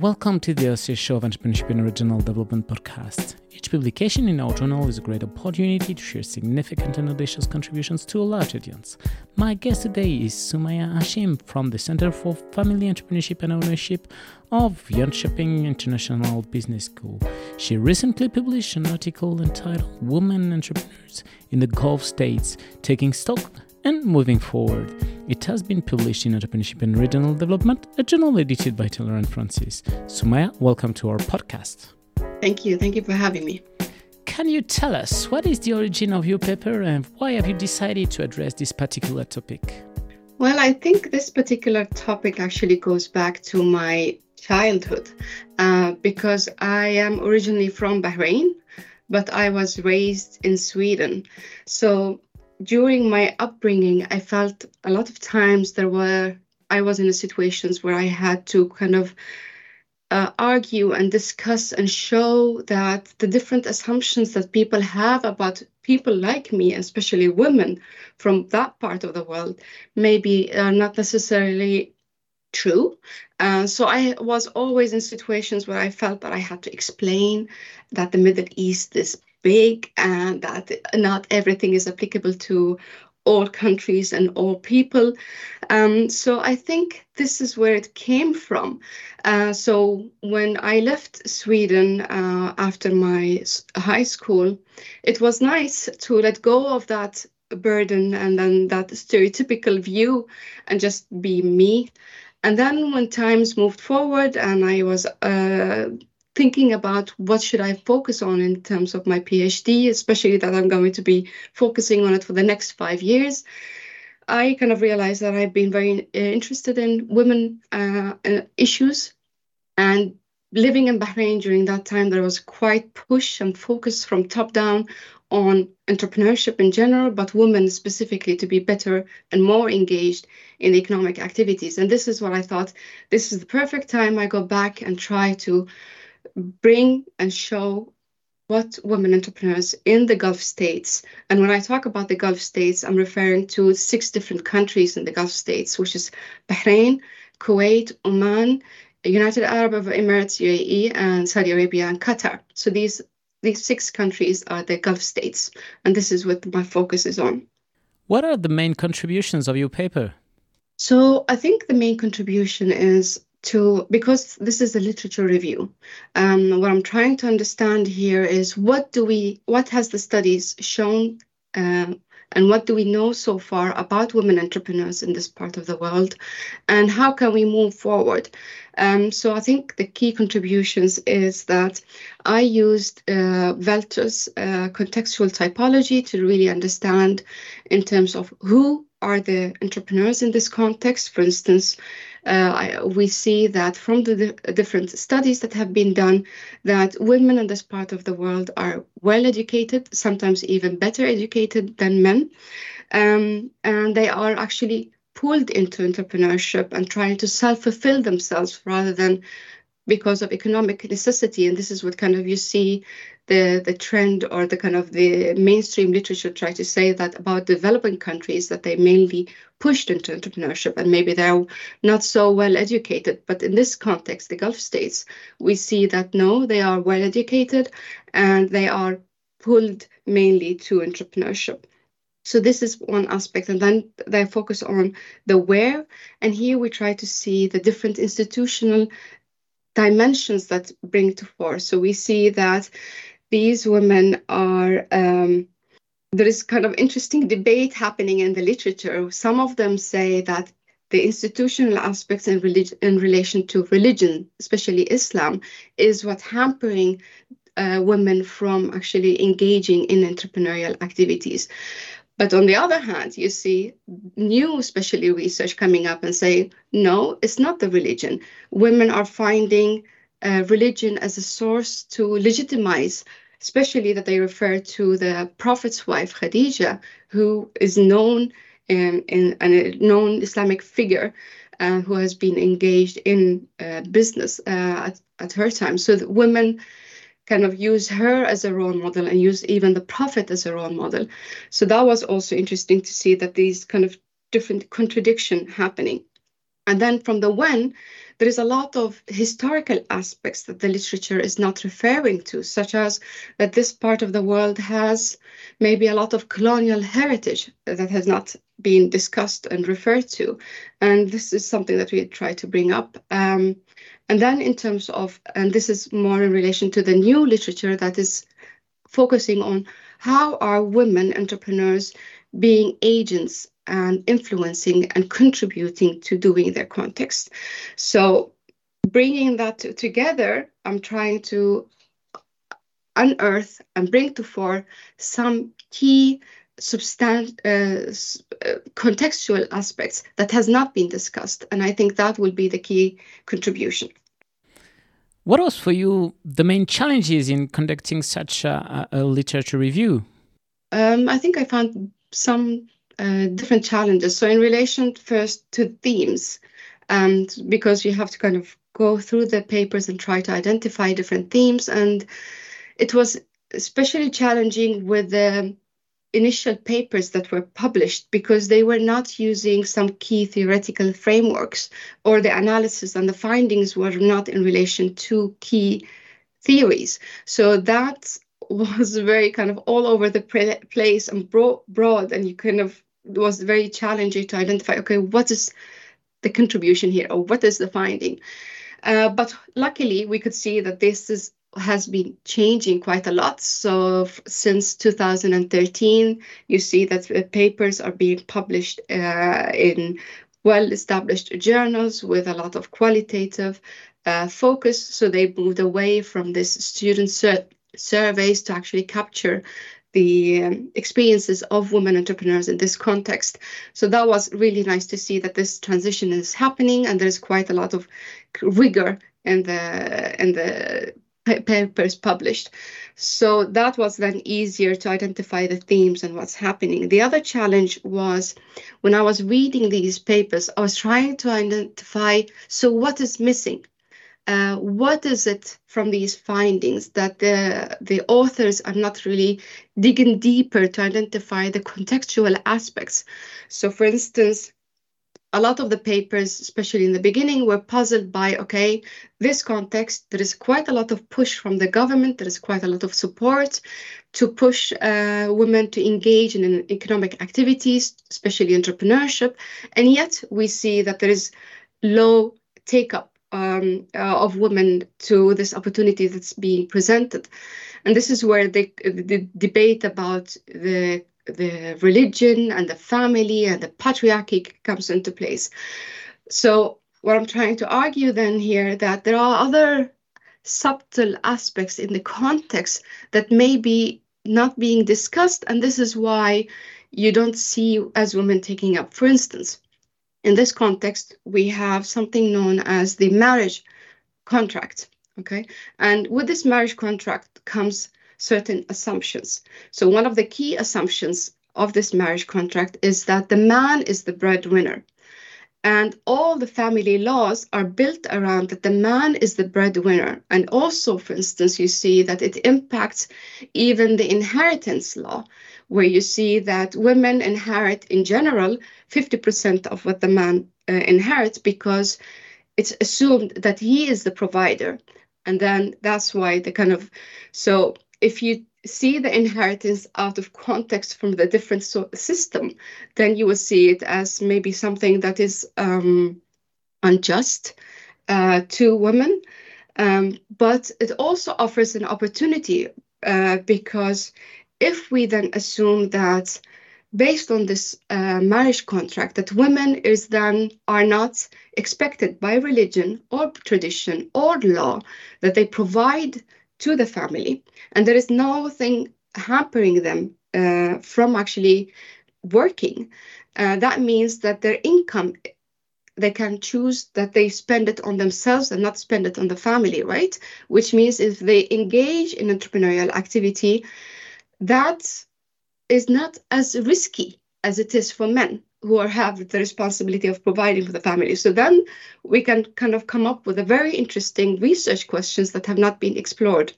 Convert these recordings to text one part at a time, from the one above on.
Welcome to the OCS show of Entrepreneurship and Regional Development podcast. Each publication in our journal is a great opportunity to share significant and audacious contributions to a large audience. My guest today is Sumaya Hashim from the Center for Family Entrepreneurship and Ownership of Jönköping International Business School. She recently published an article entitled Women Entrepreneurs in the Gulf States Taking Stock and Moving Forward. It has been published in Entrepreneurship and Regional Development, a journal edited by Taylor and Francis. Sumaya, welcome to our podcast. Thank you. Thank you for having me. Can you tell us what is the origin of your paper and why have you decided to address this particular topic? Well, I think this particular topic actually goes back to my childhood uh, because I am originally from Bahrain, but I was raised in Sweden. So during my upbringing, I felt a lot of times there were I was in situations where I had to kind of uh, argue and discuss and show that the different assumptions that people have about people like me, especially women from that part of the world, maybe are not necessarily true. Uh, so I was always in situations where I felt that I had to explain that the Middle East is big and that not everything is applicable to all countries and all people. Um, so I think this is where it came from. Uh, so when I left Sweden uh, after my high school, it was nice to let go of that burden and then that stereotypical view and just be me. And then when times moved forward and I was uh, thinking about what should I focus on in terms of my PhD, especially that I'm going to be focusing on it for the next five years. I kind of realized that I've been very uh, interested in women uh, issues and living in Bahrain during that time, there was quite push and focus from top down on entrepreneurship in general, but women specifically to be better and more engaged in economic activities. And this is what I thought this is the perfect time I go back and try to bring and show what women entrepreneurs in the Gulf states, and when I talk about the Gulf states, I'm referring to six different countries in the Gulf states, which is Bahrain, Kuwait, Oman, United Arab Emirates, UAE, and Saudi Arabia and Qatar. So these these six countries are the Gulf states, and this is what my focus is on. What are the main contributions of your paper? So I think the main contribution is to because this is a literature review. Um, what i'm trying to understand here is what do we what has the studies shown uh, and what do we know so far about women entrepreneurs in this part of the world and how can we move forward? Um, so i think the key contributions is that i used uh, Welter's uh, contextual typology to really understand in terms of who are the entrepreneurs in this context. For instance uh, we see that from the different studies that have been done that women in this part of the world are well educated, sometimes even better educated than men, um, and they are actually pulled into entrepreneurship and trying to self-fulfill themselves rather than because of economic necessity. And this is what kind of you see the the trend or the kind of the mainstream literature try to say that about developing countries that they mainly pushed into entrepreneurship and maybe they're not so well educated. But in this context the gulf states we see that no they are well educated and they are pulled mainly to entrepreneurship. So this is one aspect. And then they focus on the where. And here we try to see the different institutional dimensions that bring to force. So we see that these women are um, there is kind of interesting debate happening in the literature. Some of them say that the institutional aspects in, relig- in relation to religion, especially Islam, is what hampering uh, women from actually engaging in entrepreneurial activities. But on the other hand, you see new, especially research coming up and saying, no, it's not the religion. Women are finding uh, religion as a source to legitimize, especially that they refer to the Prophet's wife, Khadija, who is known in, in, a known Islamic figure uh, who has been engaged in uh, business uh, at, at her time. So that women kind of use her as a role model and use even the prophet as a role model. So that was also interesting to see that these kind of different contradiction happening. And then from the when, there is a lot of historical aspects that the literature is not referring to, such as that this part of the world has maybe a lot of colonial heritage that has not been discussed and referred to. And this is something that we try to bring up. Um, and then, in terms of, and this is more in relation to the new literature that is focusing on how are women entrepreneurs being agents and influencing and contributing to doing their context. So, bringing that together, I'm trying to unearth and bring to fore some key substan- uh, uh, contextual aspects that has not been discussed and i think that will be the key contribution what was for you the main challenges in conducting such a, a literature review um, i think i found some uh, different challenges so in relation first to themes and because you have to kind of go through the papers and try to identify different themes and it was especially challenging with the initial papers that were published because they were not using some key theoretical frameworks or the analysis and the findings were not in relation to key theories. So that was very kind of all over the place and bro- broad, and you kind of was very challenging to identify okay, what is the contribution here or what is the finding? Uh, but luckily, we could see that this is has been changing quite a lot. So since 2013, you see that papers are being published uh, in well-established journals with a lot of qualitative uh, focus. So they moved away from this student sur surveys to actually capture the experiences of women entrepreneurs in this context. So that was really nice to see that this transition is happening, and there's quite a lot of rigor in the in the papers published. So that was then easier to identify the themes and what's happening. The other challenge was when I was reading these papers, I was trying to identify so what is missing? Uh, what is it from these findings that the, the authors are not really digging deeper to identify the contextual aspects? So, for instance, a lot of the papers, especially in the beginning, were puzzled by okay, this context, there is quite a lot of push from the government, there is quite a lot of support to push uh, women to engage in economic activities, especially entrepreneurship. And yet we see that there is low take up um, uh, of women to this opportunity that's being presented. And this is where the, the debate about the the religion and the family and the patriarchy comes into place. So what I'm trying to argue then here that there are other subtle aspects in the context that may be not being discussed, and this is why you don't see as women taking up. For instance, in this context, we have something known as the marriage contract. Okay, and with this marriage contract comes certain assumptions. So, one of the key assumptions of this marriage contract is that the man is the breadwinner. And all the family laws are built around that the man is the breadwinner. And also, for instance, you see that it impacts even the inheritance law, where you see that women inherit in general 50% of what the man uh, inherits because it's assumed that he is the provider. And then that's why the kind of so if you see the inheritance out of context from the different so system, then you will see it as maybe something that is um, unjust uh, to women. Um, but it also offers an opportunity uh, because if we then assume that based on this uh, marriage contract that women is then are not expected by religion or tradition or law that they provide to the family, and there is nothing hampering them uh, from actually working. Uh, that means that their income they can choose that they spend it on themselves and not spend it on the family, right? Which means if they engage in entrepreneurial activity, that is not as risky as it is for men who are, have the responsibility of providing for the family. So then we can kind of come up with a very interesting research questions that have not been explored.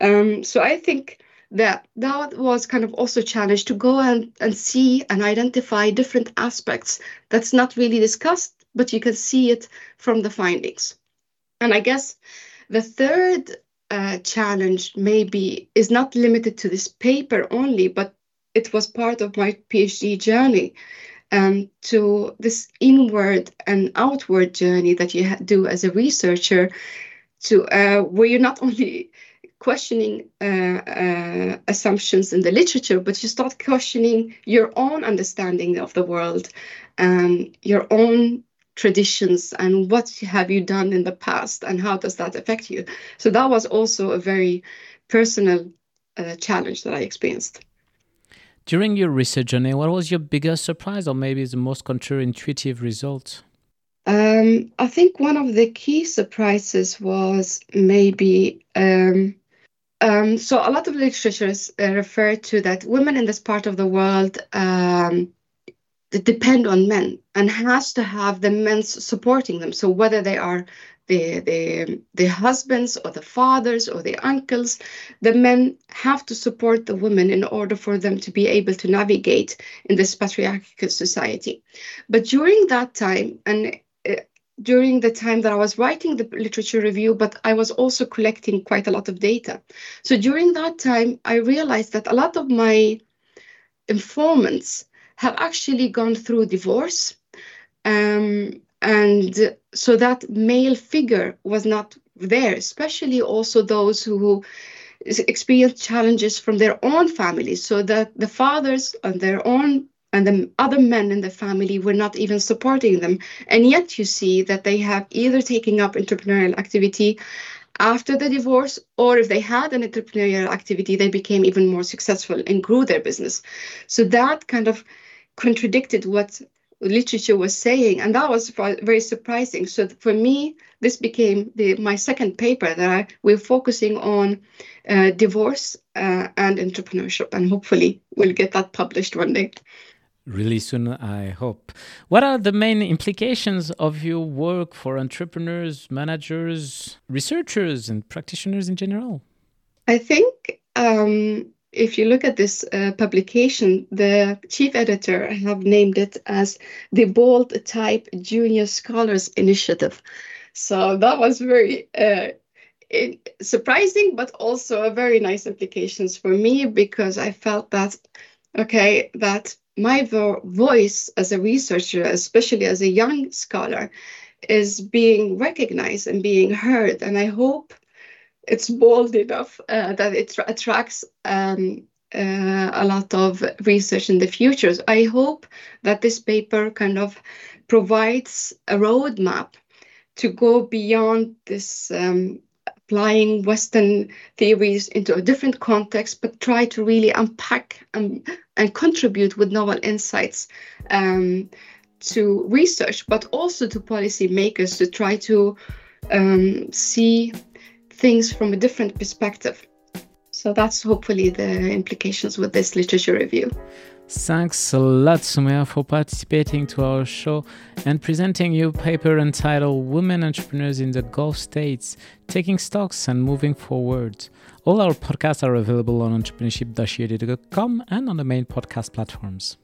Um, so I think that that was kind of also a challenge to go and, and see and identify different aspects that's not really discussed but you can see it from the findings. And I guess the third uh, challenge maybe is not limited to this paper only, but it was part of my PhD journey um, to this inward and outward journey that you do as a researcher to uh, where you're not only questioning uh, uh, assumptions in the literature, but you start questioning your own understanding of the world, and your own traditions, and what have you done in the past, and how does that affect you. So that was also a very personal uh, challenge that I experienced. During your research journey, what was your biggest surprise, or maybe the most counterintuitive result? Um, I think one of the key surprises was maybe um, um, so a lot of literatures uh, refer to that women in this part of the world um, depend on men and has to have the men supporting them. So whether they are the, the the husbands or the fathers or the uncles, the men have to support the women in order for them to be able to navigate in this patriarchal society. But during that time, and uh, during the time that I was writing the literature review, but I was also collecting quite a lot of data. So during that time, I realized that a lot of my informants have actually gone through divorce. Um, and so that male figure was not there, especially also those who experienced challenges from their own families. So that the fathers on their own and the other men in the family were not even supporting them. And yet you see that they have either taken up entrepreneurial activity after the divorce, or if they had an entrepreneurial activity, they became even more successful and grew their business. So that kind of contradicted what literature was saying, and that was very surprising. So for me, this became the, my second paper that I, we're focusing on uh, divorce uh, and entrepreneurship, and hopefully we'll get that published one day really soon, I hope. What are the main implications of your work for entrepreneurs, managers, researchers, and practitioners in general? I think um, if you look at this uh, publication, the chief editor have named it as the Bold Type Junior Scholars Initiative. So that was very uh, surprising, but also a very nice implications for me because I felt that okay that my vo- voice as a researcher, especially as a young scholar, is being recognized and being heard. And I hope it's bold enough uh, that it tra- attracts um, uh, a lot of research in the future. So I hope that this paper kind of provides a roadmap to go beyond this um, applying Western theories into a different context, but try to really unpack and, and contribute with novel insights um, to research, but also to policymakers to try to um, see things from a different perspective. So that's hopefully the implications with this literature review. Thanks a lot, Sumaya, for participating to our show and presenting your paper entitled Women Entrepreneurs in the Gulf States Taking Stocks and Moving Forward. All our podcasts are available on entrepreneurship-com and on the main podcast platforms.